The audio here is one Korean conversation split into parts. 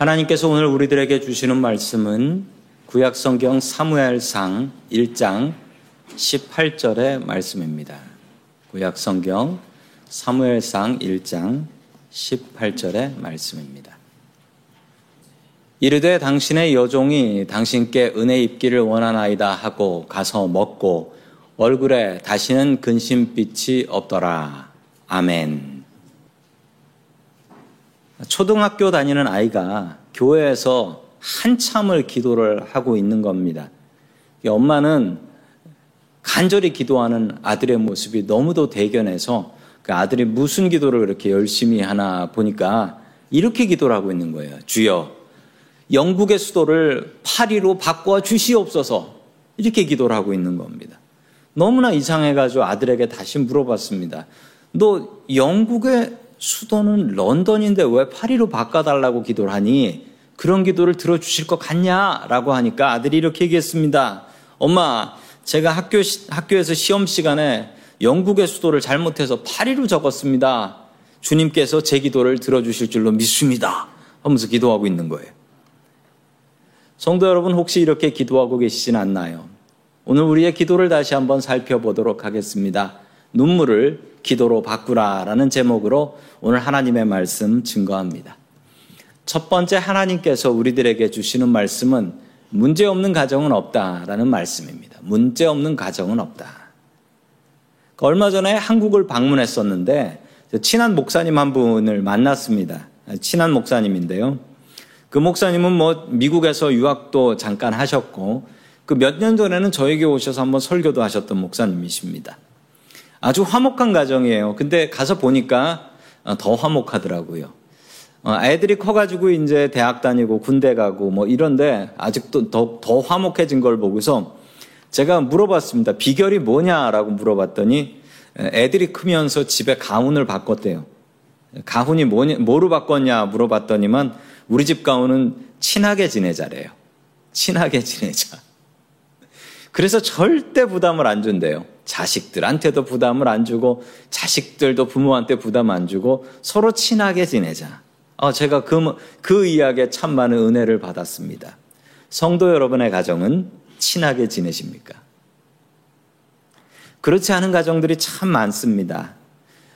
하나님께서 오늘 우리들에게 주시는 말씀은 구약 성경 사무엘상 1장 18절의 말씀입니다. 구약 성경 사무엘상 1장 18절의 말씀입니다. 이르되 당신의 여종이 당신께 은혜 입기를 원하나이다 하고 가서 먹고 얼굴에 다시는 근심빛이 없더라. 아멘. 초등학교 다니는 아이가 교회에서 한참을 기도를 하고 있는 겁니다. 엄마는 간절히 기도하는 아들의 모습이 너무도 대견해서 그 아들이 무슨 기도를 그렇게 열심히 하나 보니까 이렇게 기도를 하고 있는 거예요. 주여, 영국의 수도를 파리로 바꿔 주시옵소서. 이렇게 기도를 하고 있는 겁니다. 너무나 이상해가지고 아들에게 다시 물어봤습니다. 너 영국의 수도는 런던인데 왜 파리로 바꿔달라고 기도를 하니 그런 기도를 들어주실 것 같냐라고 하니까 아들이 이렇게 얘기했습니다. 엄마, 제가 학교, 학교에서 시험 시간에 영국의 수도를 잘못해서 파리로 적었습니다. 주님께서 제 기도를 들어주실 줄로 믿습니다. 하면서 기도하고 있는 거예요. 성도 여러분, 혹시 이렇게 기도하고 계시진 않나요? 오늘 우리의 기도를 다시 한번 살펴보도록 하겠습니다. 눈물을 기도로 바꾸라라는 제목으로 오늘 하나님의 말씀 증거합니다. 첫 번째 하나님께서 우리들에게 주시는 말씀은 문제 없는 가정은 없다라는 말씀입니다. 문제 없는 가정은 없다. 그 얼마 전에 한국을 방문했었는데 친한 목사님 한 분을 만났습니다. 친한 목사님인데요. 그 목사님은 뭐 미국에서 유학도 잠깐 하셨고 그 몇 년 전에는 저에게 오셔서 한번 설교도 하셨던 목사님이십니다. 아주 화목한 가정이에요. 근데 가서 보니까 어, 더 화목하더라고요. 어, 애들이 커가지고 이제 대학 다니고 군대 가고 뭐 이런데 아직도 더, 더 화목해진 걸 보고서 제가 물어봤습니다. 비결이 뭐냐라고 물어봤더니 애들이 크면서 집에 가훈을 바꿨대요. 가훈이 뭐냐, 뭐로 바꿨냐 물어봤더니만 우리 집 가훈은 친하게 지내자래요. 친하게 지내자. 그래서 절대 부담을 안 준대요. 자식들한테도 부담을 안 주고 자식들도 부모한테 부담 안 주고 서로 친하게 지내자. 어, 제가 그, 그 이야기에 참 많은 은혜를 받았습니다. 성도 여러분의 가정은 친하게 지내십니까? 그렇지 않은 가정들이 참 많습니다.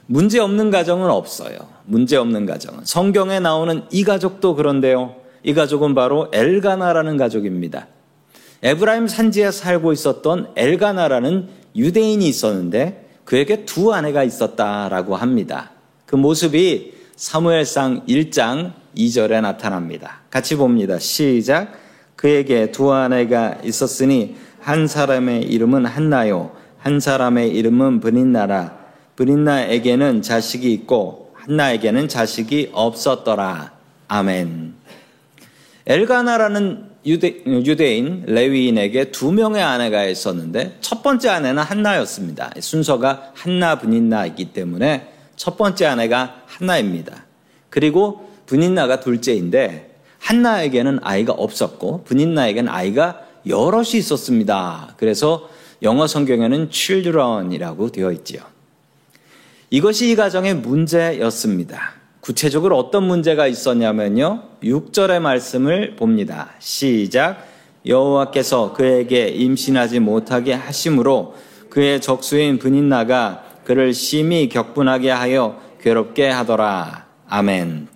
문제 없는 가정은 없어요. 문제 없는 가정은. 성경에 나오는 이 가족도 그런데요. 이 가족은 바로 엘가나라는 가족입니다. 에브라임 산지에 살고 있었던 엘가나라는 유대인이 있었는데 그에게 두 아내가 있었다라고 합니다. 그 모습이 사무엘상 1장 2절에 나타납니다. 같이 봅니다. 시작. 그에게 두 아내가 있었으니 한 사람의 이름은 한나요. 한 사람의 이름은 브닌나라. 브닌나에게는 자식이 있고 한나에게는 자식이 없었더라. 아멘. 엘가나라는 유대, 유대인 레위인에게 두 명의 아내가 있었는데 첫 번째 아내는 한나였습니다. 순서가 한나 분인나이기 때문에 첫 번째 아내가 한나입니다. 그리고 분인나가 둘째인데 한나에게는 아이가 없었고 분인나에게는 아이가 여럿이 있었습니다. 그래서 영어 성경에는 children이라고 되어 있지요. 이것이 이 가정의 문제였습니다. 구체적으로 어떤 문제가 있었냐면요. 6절의 말씀을 봅니다. 시작. 여호와께서 그에게 임신하지 못하게 하심으로 그의 적수인 분인나가 그를 심히 격분하게 하여 괴롭게 하더라. 아멘.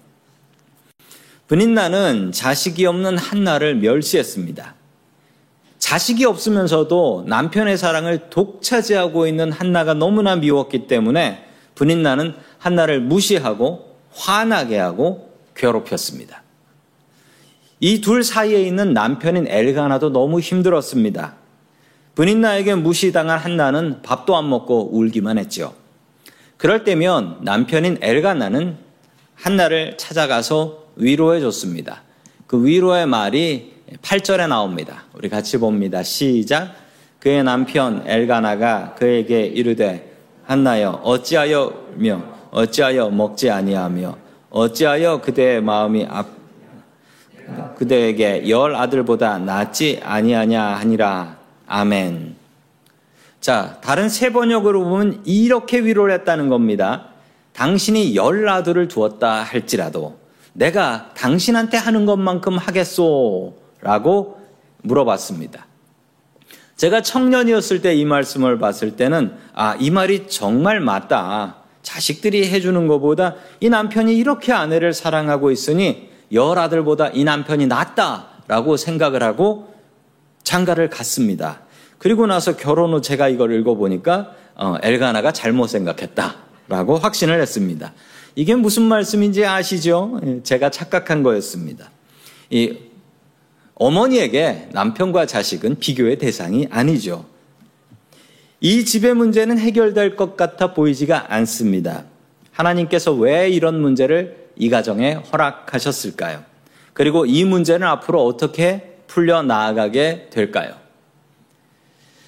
분인나는 자식이 없는 한나를 멸시했습니다. 자식이 없으면서도 남편의 사랑을 독차지하고 있는 한나가 너무나 미웠기 때문에 분인나는 한나를 무시하고 화나게 하고 괴롭혔습니다. 이 둘 사이에 있는 남편인 엘가나도 너무 힘들었습니다. 분인나에게 무시당한 한나는 밥도 안 먹고 울기만 했죠. 그럴 때면 남편인 엘가나는 한나를 찾아가서 위로해 줬습니다. 그 위로의 말이 8절에 나옵니다. 우리 같이 봅니다. 시작. 그의 남편 엘가나가 그에게 이르되 한나여 어찌하여며 어찌하여 먹지 아니하며 어찌하여 그대의 마음이 앞 그대에게 열 아들보다 낫지 아니하냐 하니라 아멘. 자, 다른 세 번역으로 보면 이렇게 위로를 했다는 겁니다. 당신이 열 아들을 두었다 할지라도 내가 당신한테 하는 것만큼 하겠소? 라고 물어봤습니다. 제가 청년이었을 때 이 말씀을 봤을 때는 아, 이 말이 정말 맞다. 자식들이 해주는 것보다 이 남편이 이렇게 아내를 사랑하고 있으니 열 아들보다 이 남편이 낫다라고 생각을 하고 장가를 갔습니다. 그리고 나서 결혼 후 제가 이걸 읽어보니까 어, 엘가나가 잘못 생각했다라고 확신을 했습니다. 이게 무슨 말씀인지 아시죠? 예, 제가 착각한 거였습니다. 이 어머니에게 남편과 자식은 비교의 대상이 아니죠. 이 집의 문제는 해결될 것 같아 보이지가 않습니다. 하나님께서 왜 이런 문제를 이 가정에 허락하셨을까요? 그리고 이 문제는 앞으로 어떻게 풀려 나아가게 될까요?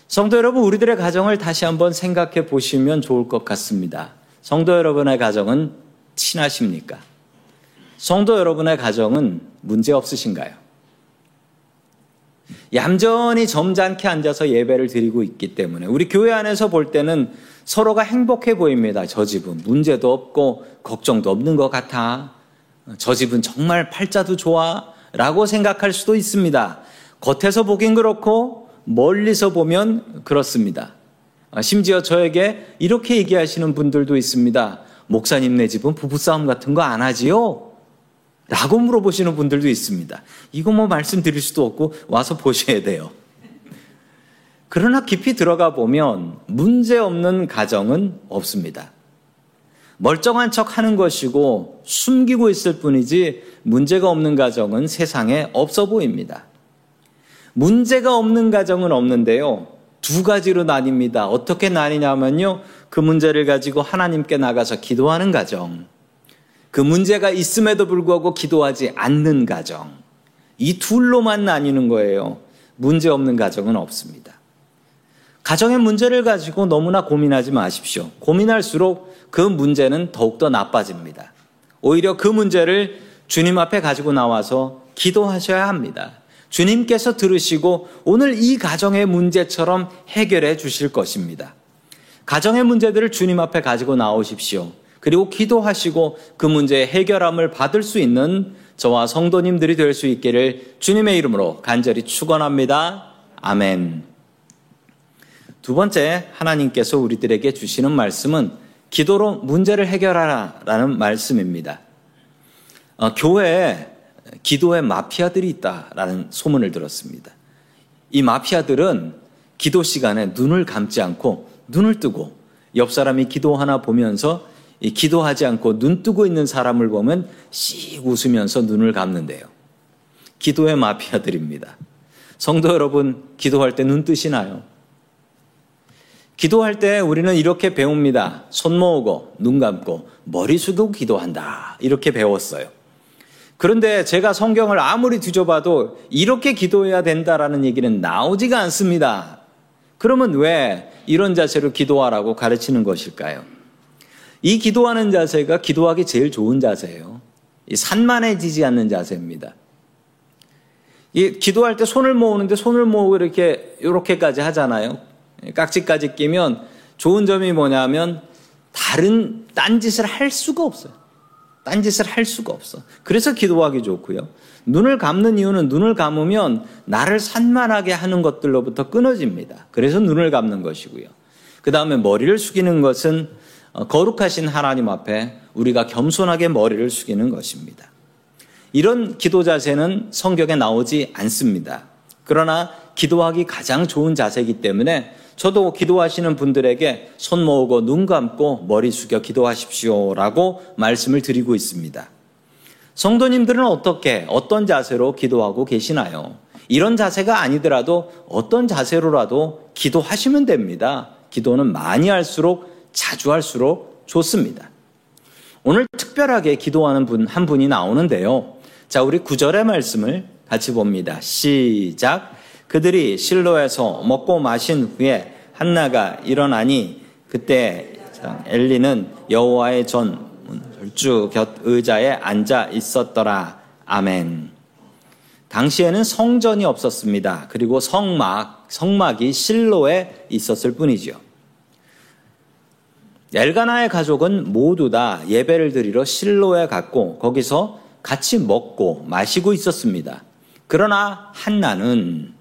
성도 여러분, 우리들의 가정을 다시 한번 생각해 보시면 좋을 것 같습니다. 성도 여러분의 가정은 친하십니까? 성도 여러분의 가정은 문제 없으신가요? 얌전히 점잖게 앉아서 예배를 드리고 있기 때문에 우리 교회 안에서 볼 때는 서로가 행복해 보입니다. 저 집은 문제도 없고 걱정도 없는 것 같아. 저 집은 정말 팔자도 좋아. 라고 생각할 수도 있습니다. 겉에서 보긴 그렇고 멀리서 보면 그렇습니다. 심지어 저에게 이렇게 얘기하시는 분들도 있습니다. 목사님 네 집은 부부싸움 같은 거 안 하지요? 라고 물어보시는 분들도 있습니다. 이거 뭐 말씀드릴 수도 없고 와서 보셔야 돼요. 그러나 깊이 들어가 보면 문제 없는 가정은 없습니다. 멀쩡한 척 하는 것이고 숨기고 있을 뿐이지 문제가 없는 가정은 세상에 없어 보입니다. 문제가 없는 가정은 없는데요. 두 가지로 나뉩니다. 어떻게 나뉘냐면요. 그 문제를 가지고 하나님께 나가서 기도하는 가정. 그 문제가 있음에도 불구하고 기도하지 않는 가정. 이 둘로만 나뉘는 거예요. 문제 없는 가정은 없습니다. 가정의 문제를 가지고 너무나 고민하지 마십시오. 고민할수록 그 문제는 더욱더 나빠집니다. 오히려 그 문제를 주님 앞에 가지고 나와서 기도하셔야 합니다. 주님께서 들으시고 오늘 이 가정의 문제처럼 해결해 주실 것입니다. 가정의 문제들을 주님 앞에 가지고 나오십시오. 그리고 기도하시고 그 문제의 해결함을 받을 수 있는 저와 성도님들이 될 수 있기를 주님의 이름으로 간절히 축원합니다. 아멘. 두 번째 하나님께서 우리들에게 주시는 말씀은 기도로 문제를 해결하라라는 말씀입니다. 어, 교회에 기도의 마피아들이 있다라는 소문을 들었습니다. 이 마피아들은 기도 시간에 눈을 감지 않고 눈을 뜨고 옆 사람이 기도하나 보면서 기도하지 않고 눈 뜨고 있는 사람을 보면 씩 웃으면서 눈을 감는데요. 기도의 마피아들입니다. 성도 여러분, 기도할 때 눈 뜨시나요? 기도할 때 우리는 이렇게 배웁니다. 손 모으고, 눈 감고, 머리 숙이고 기도한다. 이렇게 배웠어요. 그런데 제가 성경을 아무리 뒤져봐도 이렇게 기도해야 된다라는 얘기는 나오지가 않습니다. 그러면 왜 이런 자세로 기도하라고 가르치는 것일까요? 이 기도하는 자세가 기도하기 제일 좋은 자세예요. 이 산만해지지 않는 자세입니다. 이 기도할 때 손을 모으는데 손을 모으고 이렇게 이렇게까지 하잖아요. 깍지까지 끼면 좋은 점이 뭐냐면 다른 딴 짓을 할 수가 없어요. 딴 짓을 할 수가 없어. 그래서 기도하기 좋고요. 눈을 감는 이유는 눈을 감으면 나를 산만하게 하는 것들로부터 끊어집니다. 그래서 눈을 감는 것이고요. 그 다음에 머리를 숙이는 것은 어, 거룩하신 하나님 앞에 우리가 겸손하게 머리를 숙이는 것입니다. 이런 기도 자세는 성경에 나오지 않습니다. 그러나 기도하기 가장 좋은 자세이기 때문에 저도 기도하시는 분들에게 손 모으고 눈 감고 머리 숙여 기도하십시오라고 말씀을 드리고 있습니다. 성도님들은 어떻게, 어떤 자세로 기도하고 계시나요? 이런 자세가 아니더라도 어떤 자세로라도 기도하시면 됩니다. 기도는 많이 할수록 자주 할수록 좋습니다. 오늘 특별하게 기도하는 분 한 분이 나오는데요. 자, 우리 구절의 말씀을 같이 봅니다. 시작. 그들이 실로에서 먹고 마신 후에 한나가 일어나니 그때 엘리는 여호와의 전 절주 곁 의자에 앉아 있었더라. 아멘. 당시에는 성전이 없었습니다. 그리고 성막, 성막이 실로에 있었을 뿐이죠. 엘가나의 가족은 모두 다 예배를 드리러 실로에 갔고 거기서 같이 먹고 마시고 있었습니다. 그러나 한나는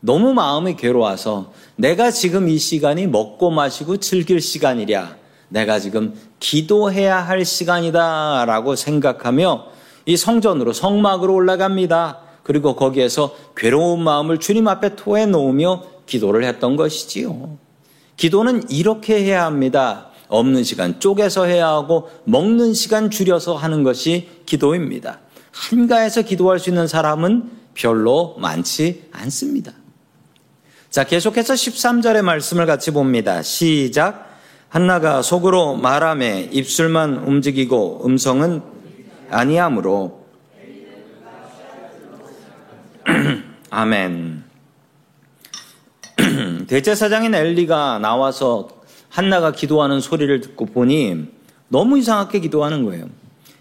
너무 마음이 괴로워서 내가 지금 이 시간이 먹고 마시고 즐길 시간이랴. 내가 지금 기도해야 할 시간이다. 라고 생각하며 이 성전으로 성막으로 올라갑니다. 그리고 거기에서 괴로운 마음을 주님 앞에 토해 놓으며 기도를 했던 것이지요. 기도는 이렇게 해야 합니다. 없는 시간 쪼개서 해야 하고 먹는 시간 줄여서 하는 것이 기도입니다. 한가해서 기도할 수 있는 사람은 별로 많지 않습니다. 자, 계속해서 13절의 말씀을 같이 봅니다. 시작. 한나가 속으로 말함에 입술만 움직이고 음성은 아니하므로 아멘. 대제사장인 엘리가 나와서 한나가 기도하는 소리를 듣고 보니 너무 이상하게 기도하는 거예요.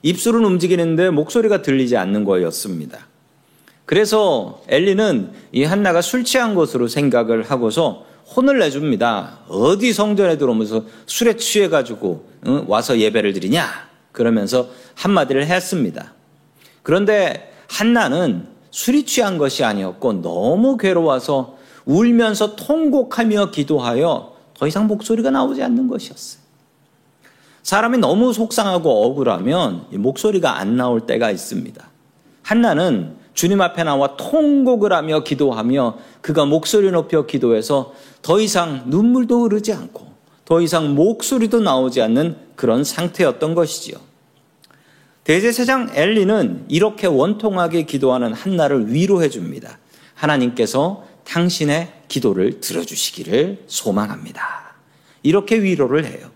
입술은 움직이는데 목소리가 들리지 않는 거였습니다. 그래서 엘리는 이 한나가 술 취한 것으로 생각을 하고서 혼을 내줍니다. 어디 성전에 들어오면서 술에 취해가지고 와서 예배를 드리냐? 그러면서 한마디를 했습니다. 그런데 한나는 술이 취한 것이 아니었고 너무 괴로워서 울면서 통곡하며 기도하여 더 이상 목소리가 나오지 않는 것이었어요. 사람이 너무 속상하고 억울하면 목소리가 안 나올 때가 있습니다. 한나는 주님 앞에 나와 통곡을 하며 기도하며 그가 목소리 높여 기도해서 더 이상 눈물도 흐르지 않고 더 이상 목소리도 나오지 않는 그런 상태였던 것이지요. 대제사장 엘리는 이렇게 원통하게 기도하는 한나를 위로해 줍니다. 하나님께서 당신의 기도를 들어주시기를 소망합니다. 이렇게 위로를 해요.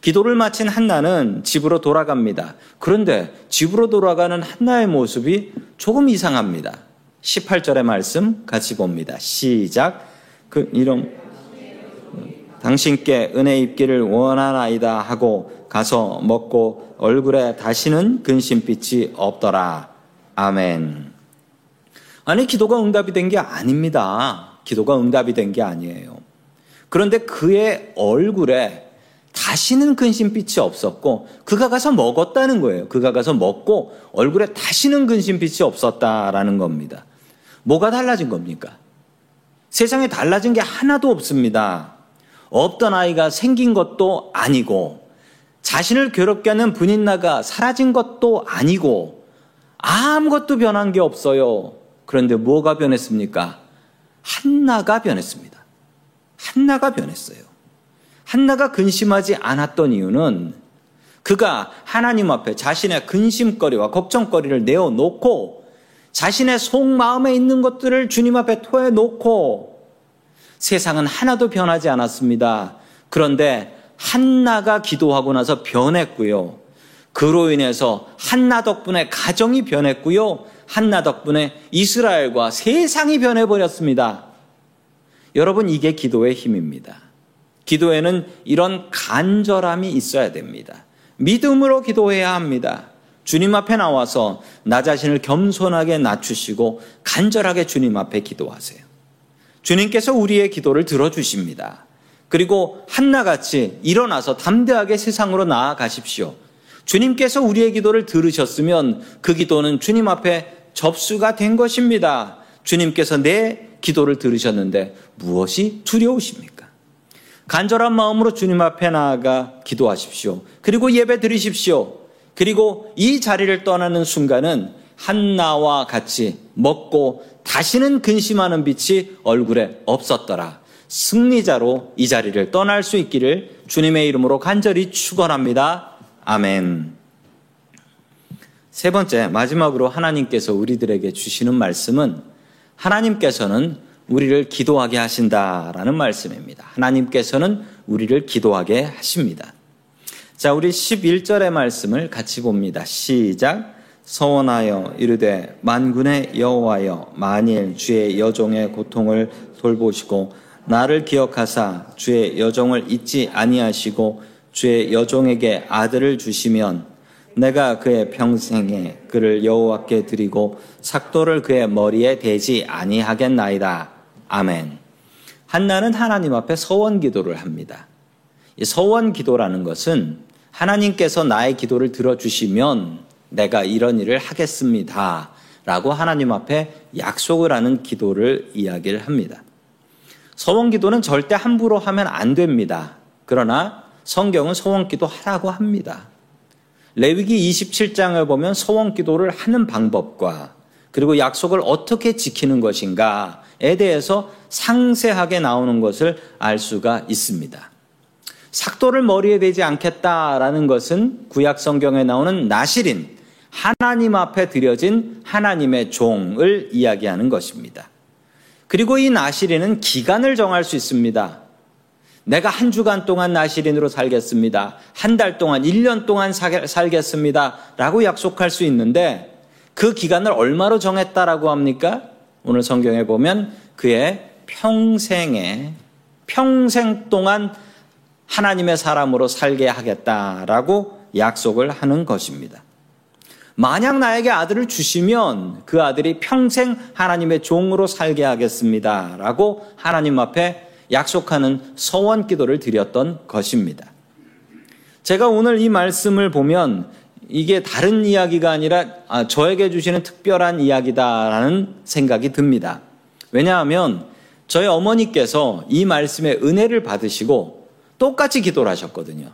기도를 마친 한나는 집으로 돌아갑니다. 그런데 집으로 돌아가는 한나의 모습이 조금 이상합니다. 18절의 말씀 같이 봅니다. 시작. 그 이런 당신께 은혜 입기를 원하나이다 하고 가서 먹고 얼굴에 다시는 근심빛이 없더라. 아멘. 아니 기도가 응답이 된 게 아닙니다. 기도가 응답이 된 게 아니에요. 그런데 그의 얼굴에 다시는 근심빛이 없었고 그가 가서 먹었다는 거예요. 그가 가서 먹고 얼굴에 다시는 근심빛이 없었다라는 겁니다. 뭐가 달라진 겁니까? 세상에 달라진 게 하나도 없습니다. 없던 아이가 생긴 것도 아니고 자신을 괴롭게 하는 분인나가 사라진 것도 아니고 아무것도 변한 게 없어요. 그런데 뭐가 변했습니까? 한나가 변했습니다. 한나가 변했어요. 한나가 근심하지 않았던 이유는 그가 하나님 앞에 자신의 근심거리와 걱정거리를 내어놓고 자신의 속마음에 있는 것들을 주님 앞에 토해놓고 세상은 하나도 변하지 않았습니다. 그런데 한나가 기도하고 나서 변했고요. 그로 인해서 한나 덕분에 가정이 변했고요. 한나 덕분에 이스라엘과 세상이 변해버렸습니다. 여러분, 이게 기도의 힘입니다. 기도에는 이런 간절함이 있어야 됩니다. 믿음으로 기도해야 합니다. 주님 앞에 나와서 나 자신을 겸손하게 낮추시고 간절하게 주님 앞에 기도하세요. 주님께서 우리의 기도를 들어주십니다. 그리고 한나같이 일어나서 담대하게 세상으로 나아가십시오. 주님께서 우리의 기도를 들으셨으면 그 기도는 주님 앞에 접수가 된 것입니다. 주님께서 내 기도를 들으셨는데 무엇이 두려우십니까? 간절한 마음으로 주님 앞에 나아가 기도하십시오. 그리고 예배 드리십시오. 그리고 이 자리를 떠나는 순간은 한나와 같이 먹고 다시는 근심하는 빛이 얼굴에 없었더라. 승리자로 이 자리를 떠날 수 있기를 주님의 이름으로 간절히 축원합니다. 아멘. 세 번째 마지막으로 하나님께서 우리들에게 주시는 말씀은 하나님께서는 우리를 기도하게 하신다라는 말씀입니다. 하나님께서는 우리를 기도하게 하십니다. 자, 우리 11절의 말씀을 같이 봅니다. 시작. 서원하여 이르되 만군의 여호와여 만일 주의 여종의 고통을 돌보시고 나를 기억하사 주의 여종을 잊지 아니하시고 주의 여종에게 아들을 주시면 내가 그의 평생에 그를 여호와께 드리고 삭도를 그의 머리에 대지 아니하겠나이다. 아멘. 한나는 하나님 앞에 서원 기도를 합니다. 이 서원 기도라는 것은 하나님께서 나의 기도를 들어주시면 내가 이런 일을 하겠습니다. 라고 하나님 앞에 약속을 하는 기도를 이야기를 합니다. 서원 기도는 절대 함부로 하면 안 됩니다. 그러나 성경은 소원 기도 하라고 합니다. 레위기 27장을 보면 소원 기도를 하는 방법과 그리고 약속을 어떻게 지키는 것인가에 대해서 상세하게 나오는 것을 알 수가 있습니다. 삭도를 머리에 대지 않겠다라는 것은 구약 성경에 나오는 나실인 하나님 앞에 드려진 하나님의 종을 이야기하는 것입니다. 그리고 이 나실인은 기간을 정할 수 있습니다. 내가 한 주간 동안 나실인으로 살겠습니다. 한 달 동안, 1년 동안 살겠습니다. 라고 약속할 수 있는데 그 기간을 얼마로 정했다라고 합니까? 오늘 성경에 보면 그의 평생에, 평생 동안 하나님의 사람으로 살게 하겠다라고 약속을 하는 것입니다. 만약 나에게 아들을 주시면 그 아들이 평생 하나님의 종으로 살게 하겠습니다. 라고 하나님 앞에 약속하는 서원 기도를 드렸던 것입니다. 제가 오늘 이 말씀을 보면 이게 다른 이야기가 아니라 아, 저에게 주시는 특별한 이야기다라는 생각이 듭니다. 왜냐하면 저희 어머니께서 이 말씀의 은혜를 받으시고 똑같이 기도를 하셨거든요.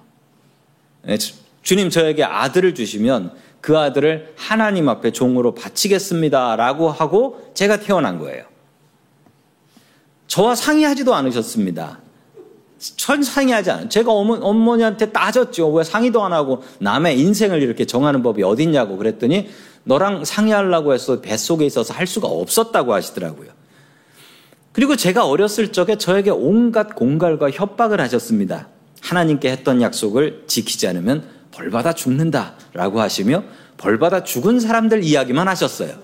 네, 주님 저에게 아들을 주시면 그 아들을 하나님 앞에 종으로 바치겠습니다. 라고 하고 제가 태어난 거예요. 저와 상의하지도 않으셨습니다. 전 상의하지 않아요. 제가 어머, 어머니한테 따졌죠. 왜 상의도 안 하고 남의 인생을 이렇게 정하는 법이 어딨냐고 그랬더니 너랑 상의하려고 해서 뱃속에 있어서 할 수가 없었다고 하시더라고요. 그리고 제가 어렸을 적에 저에게 온갖 공갈과 협박을 하셨습니다. 하나님께 했던 약속을 지키지 않으면 벌받아 죽는다 라고 하시며 벌받아 죽은 사람들 이야기만 하셨어요.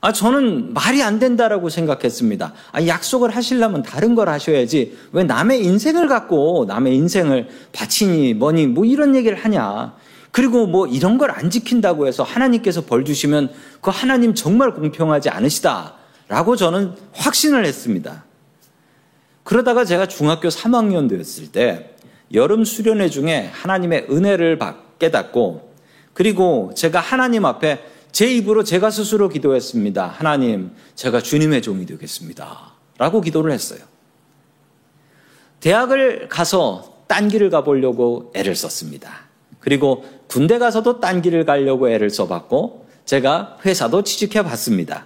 아, 저는 말이 안 된다라고 생각했습니다. 아, 약속을 하시려면 다른 걸 하셔야지. 왜 남의 인생을 갖고 남의 인생을 바치니 뭐니 뭐 이런 얘기를 하냐. 그리고 뭐 이런 걸 안 지킨다고 해서 하나님께서 벌 주시면 그 하나님 정말 공평하지 않으시다. 라고 저는 확신을 했습니다. 그러다가 제가 중학교 3학년 되었을 때 여름 수련회 중에 하나님의 은혜를 깨닫고 그리고 제가 하나님 앞에 제 입으로 제가 스스로 기도했습니다. 하나님, 제가 주님의 종이 되겠습니다. 라고 기도를 했어요. 대학을 가서 딴 길을 가보려고 애를 썼습니다. 그리고 군대 가서도 딴 길을 가려고 애를 써봤고 제가 회사도 취직해 봤습니다.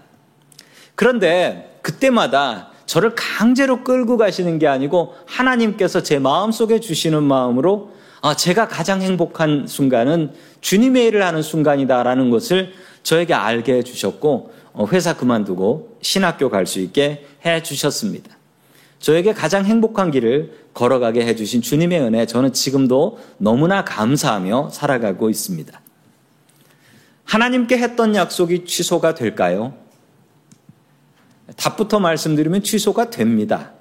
그런데 그때마다 저를 강제로 끌고 가시는 게 아니고 하나님께서 제 마음속에 주시는 마음으로 아, 제가 가장 행복한 순간은 주님의 일을 하는 순간이다라는 것을 저에게 알게 해주셨고 어, 회사 그만두고 신학교 갈 수 있게 해 주셨습니다. 저에게 가장 행복한 길을 걸어가게 해주신 주님의 은혜 저는 지금도 너무나 감사하며 살아가고 있습니다. 하나님께 했던 약속이 취소가 될까요? 답부터 말씀드리면 취소가 됩니다.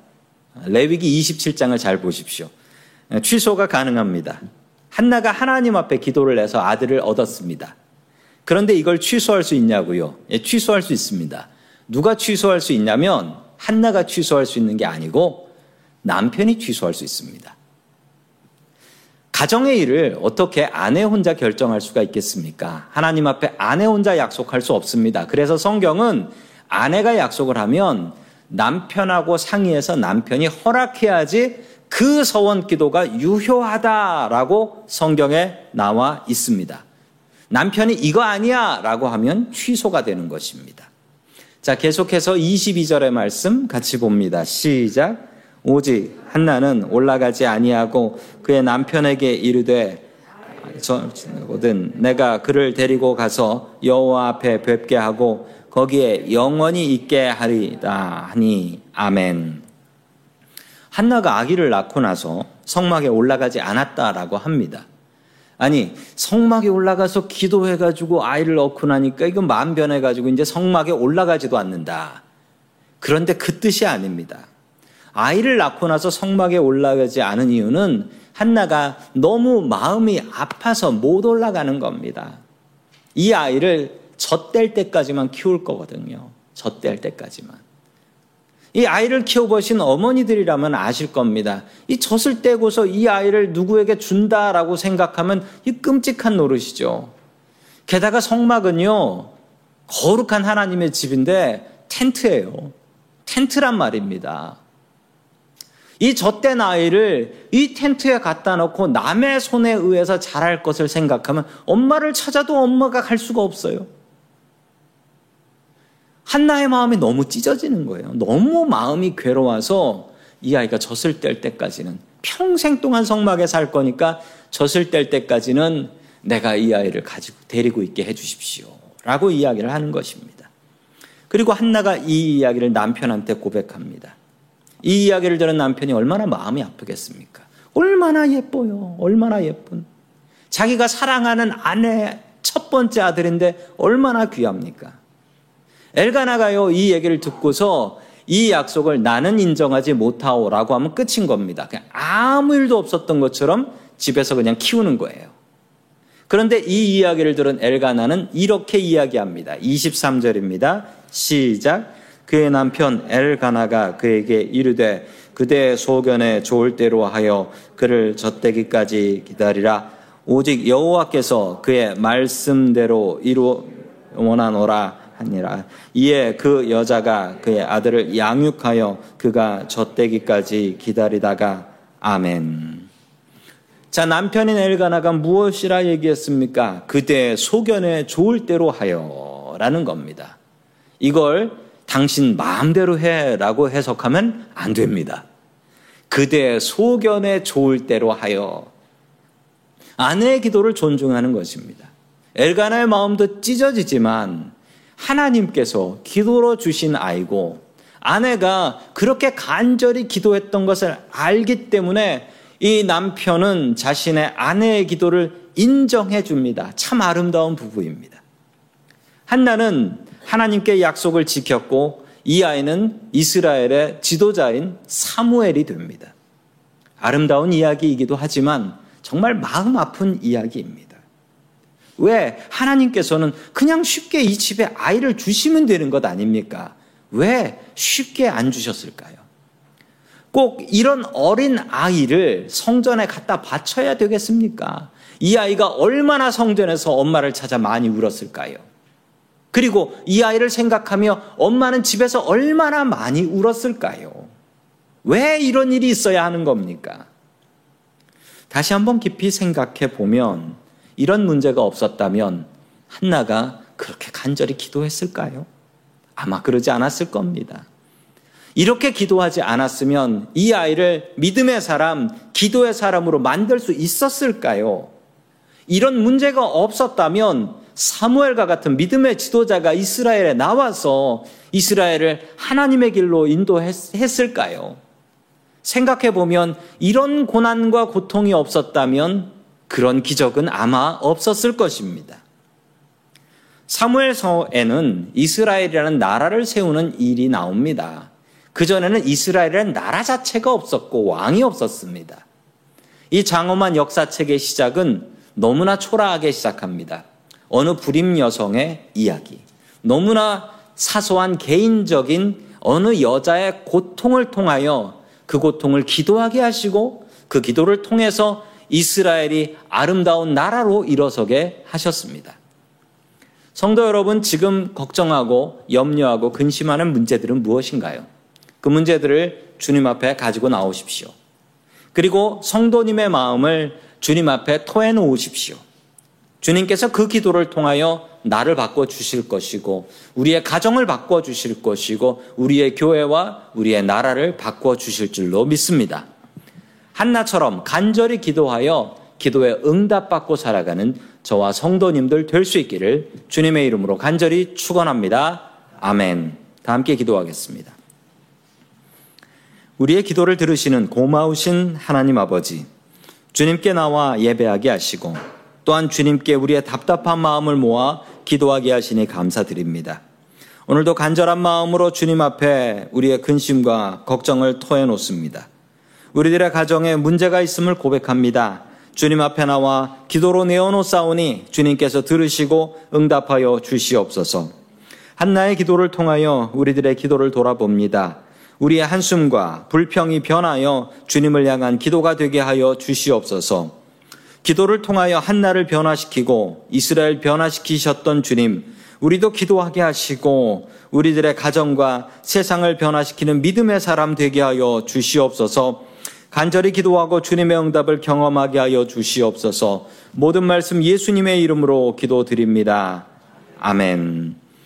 레위기 27장을 잘 보십시오. 취소가 가능합니다. 한나가 하나님 앞에 기도를 해서 아들을 얻었습니다. 그런데 이걸 취소할 수 있냐고요? 예, 취소할 수 있습니다. 누가 취소할 수 있냐면 한나가 취소할 수 있는 게 아니고 남편이 취소할 수 있습니다. 가정의 일을 어떻게 아내 혼자 결정할 수가 있겠습니까? 하나님 앞에 아내 혼자 약속할 수 없습니다. 그래서 성경은 아내가 약속을 하면 남편하고 상의해서 남편이 허락해야지 그 서원 기도가 유효하다라고 성경에 나와 있습니다. 남편이 이거 아니야 라고 하면 취소가 되는 것입니다. 자, 계속해서 22절의 말씀 같이 봅니다. 시작. 오직 한나는 올라가지 아니하고 그의 남편에게 이르되 저든 내가 그를 데리고 가서 여호와 앞에 뵙게 하고 거기에 영원히 있게 하리다 하니 아멘. 한나가 아기를 낳고 나서 성막에 올라가지 않았다라고 합니다. 아니 성막에 올라가서 기도해가지고 아이를 낳고 나니까 이거 마음 변해가지고 이제 성막에 올라가지도 않는다. 그런데 그 뜻이 아닙니다. 아이를 낳고 나서 성막에 올라가지 않은 이유는 한나가 너무 마음이 아파서 못 올라가는 겁니다. 이 아이를 젖될 때까지만 키울 거거든요. 젖될 때까지만. 이 아이를 키워보신 어머니들이라면 아실 겁니다. 이 젖을 떼고서 이 아이를 누구에게 준다라고 생각하면 이 끔찍한 노릇이죠. 게다가 성막은요, 거룩한 하나님의 집인데 텐트예요. 텐트란 말입니다. 이 젖된 아이를 이 텐트에 갖다 놓고 남의 손에 의해서 자랄 것을 생각하면 엄마를 찾아도 엄마가 갈 수가 없어요. 한나의 마음이 너무 찢어지는 거예요. 너무 마음이 괴로워서 이 아이가 젖을 뗄 때까지는 평생 동안 성막에 살 거니까 젖을 뗄 때까지는 내가 이 아이를 가지고 데리고 있게 해 주십시오. 라고 이야기를 하는 것입니다. 그리고 한나가 이 이야기를 남편한테 고백합니다. 이 이야기를 들은 남편이 얼마나 마음이 아프겠습니까? 얼마나 예뻐요. 얼마나 예쁜. 자기가 사랑하는 아내 첫 번째 아들인데 얼마나 귀합니까? 엘가나가요 이 얘기를 듣고서 이 약속을 나는 인정하지 못하오라고 하면 끝인 겁니다. 그냥 아무 일도 없었던 것처럼 집에서 그냥 키우는 거예요. 그런데 이 이야기를 들은 엘가나는 이렇게 이야기합니다. 23절입니다. 시작. 그의 남편 엘가나가 그에게 이르되 그대의 소견에 좋을 대로 하여 그를 젖대기까지 기다리라. 오직 여호와께서 그의 말씀대로 이루 원하노라 하니라. 이에 그 여자가 그의 아들을 양육하여 그가 젖대기까지 기다리다가 아멘. 자, 남편인 엘가나가 무엇이라 얘기했습니까? 그대 소견에 좋을 대로 하여 라는 겁니다. 이걸 당신 마음대로 해 라고 해석하면 안 됩니다. 그대 소견에 좋을 대로 하여 아내의 기도를 존중하는 것입니다. 엘가나의 마음도 찢어지지만 하나님께서 기도로 주신 아이고 아내가 그렇게 간절히 기도했던 것을 알기 때문에 이 남편은 자신의 아내의 기도를 인정해 줍니다. 참 아름다운 부부입니다. 한나는 하나님께 약속을 지켰고 이 아이는 이스라엘의 지도자인 사무엘이 됩니다. 아름다운 이야기이기도 하지만 정말 마음 아픈 이야기입니다. 왜 하나님께서는 그냥 쉽게 이 집에 아이를 주시면 되는 것 아닙니까? 왜 쉽게 안 주셨을까요? 꼭 이런 어린 아이를 성전에 갖다 바쳐야 되겠습니까? 이 아이가 얼마나 성전에서 엄마를 찾아 많이 울었을까요? 그리고 이 아이를 생각하며 엄마는 집에서 얼마나 많이 울었을까요? 왜 이런 일이 있어야 하는 겁니까? 다시 한번 깊이 생각해 보면 이런 문제가 없었다면 한나가 그렇게 간절히 기도했을까요? 아마 그러지 않았을 겁니다. 이렇게 기도하지 않았으면 이 아이를 믿음의 사람, 기도의 사람으로 만들 수 있었을까요? 이런 문제가 없었다면 사무엘과 같은 믿음의 지도자가 이스라엘에 나와서 이스라엘을 하나님의 길로 인도했을까요? 생각해 보면 이런 고난과 고통이 없었다면 그런 기적은 아마 없었을 것입니다. 사무엘서에는 이스라엘이라는 나라를 세우는 일이 나옵니다. 그전에는 이스라엘이라는 나라 자체가 없었고 왕이 없었습니다. 이 장엄한 역사책의 시작은 너무나 초라하게 시작합니다. 어느 불임 여성의 이야기. 너무나 사소한 개인적인 어느 여자의 고통을 통하여 그 고통을 기도하게 하시고 그 기도를 통해서 이스라엘이 아름다운 나라로 일어서게 하셨습니다. 성도 여러분, 지금 걱정하고 염려하고 근심하는 문제들은 무엇인가요? 그 문제들을 주님 앞에 가지고 나오십시오. 그리고 성도님의 마음을 주님 앞에 토해 놓으십시오. 주님께서 그 기도를 통하여 나를 바꿔 주실 것이고, 우리의 가정을 바꿔 주실 것이고, 우리의 교회와 우리의 나라를 바꿔 주실 줄로 믿습니다. 한나처럼 간절히 기도하여 기도에 응답받고 살아가는 저와 성도님들 될 수 있기를 주님의 이름으로 간절히 축원합니다. 아멘. 다 함께 기도하겠습니다. 우리의 기도를 들으시는 고마우신 하나님 아버지, 주님께 나와 예배하게 하시고 또한 주님께 우리의 답답한 마음을 모아 기도하게 하시니 감사드립니다. 오늘도 간절한 마음으로 주님 앞에 우리의 근심과 걱정을 토해 놓습니다. 우리들의 가정에 문제가 있음을 고백합니다. 주님 앞에 나와 기도로 내어놓사오니 주님께서 들으시고 응답하여 주시옵소서. 한나의 기도를 통하여 우리들의 기도를 돌아봅니다. 우리의 한숨과 불평이 변하여 주님을 향한 기도가 되게 하여 주시옵소서. 기도를 통하여 한나를 변화시키고 이스라엘 변화시키셨던 주님, 우리도 기도하게 하시고 우리들의 가정과 세상을 변화시키는 믿음의 사람 되게 하여 주시옵소서. 간절히 기도하고 주님의 응답을 경험하게 하여 주시옵소서. 모든 말씀 예수님의 이름으로 기도드립니다. 아멘.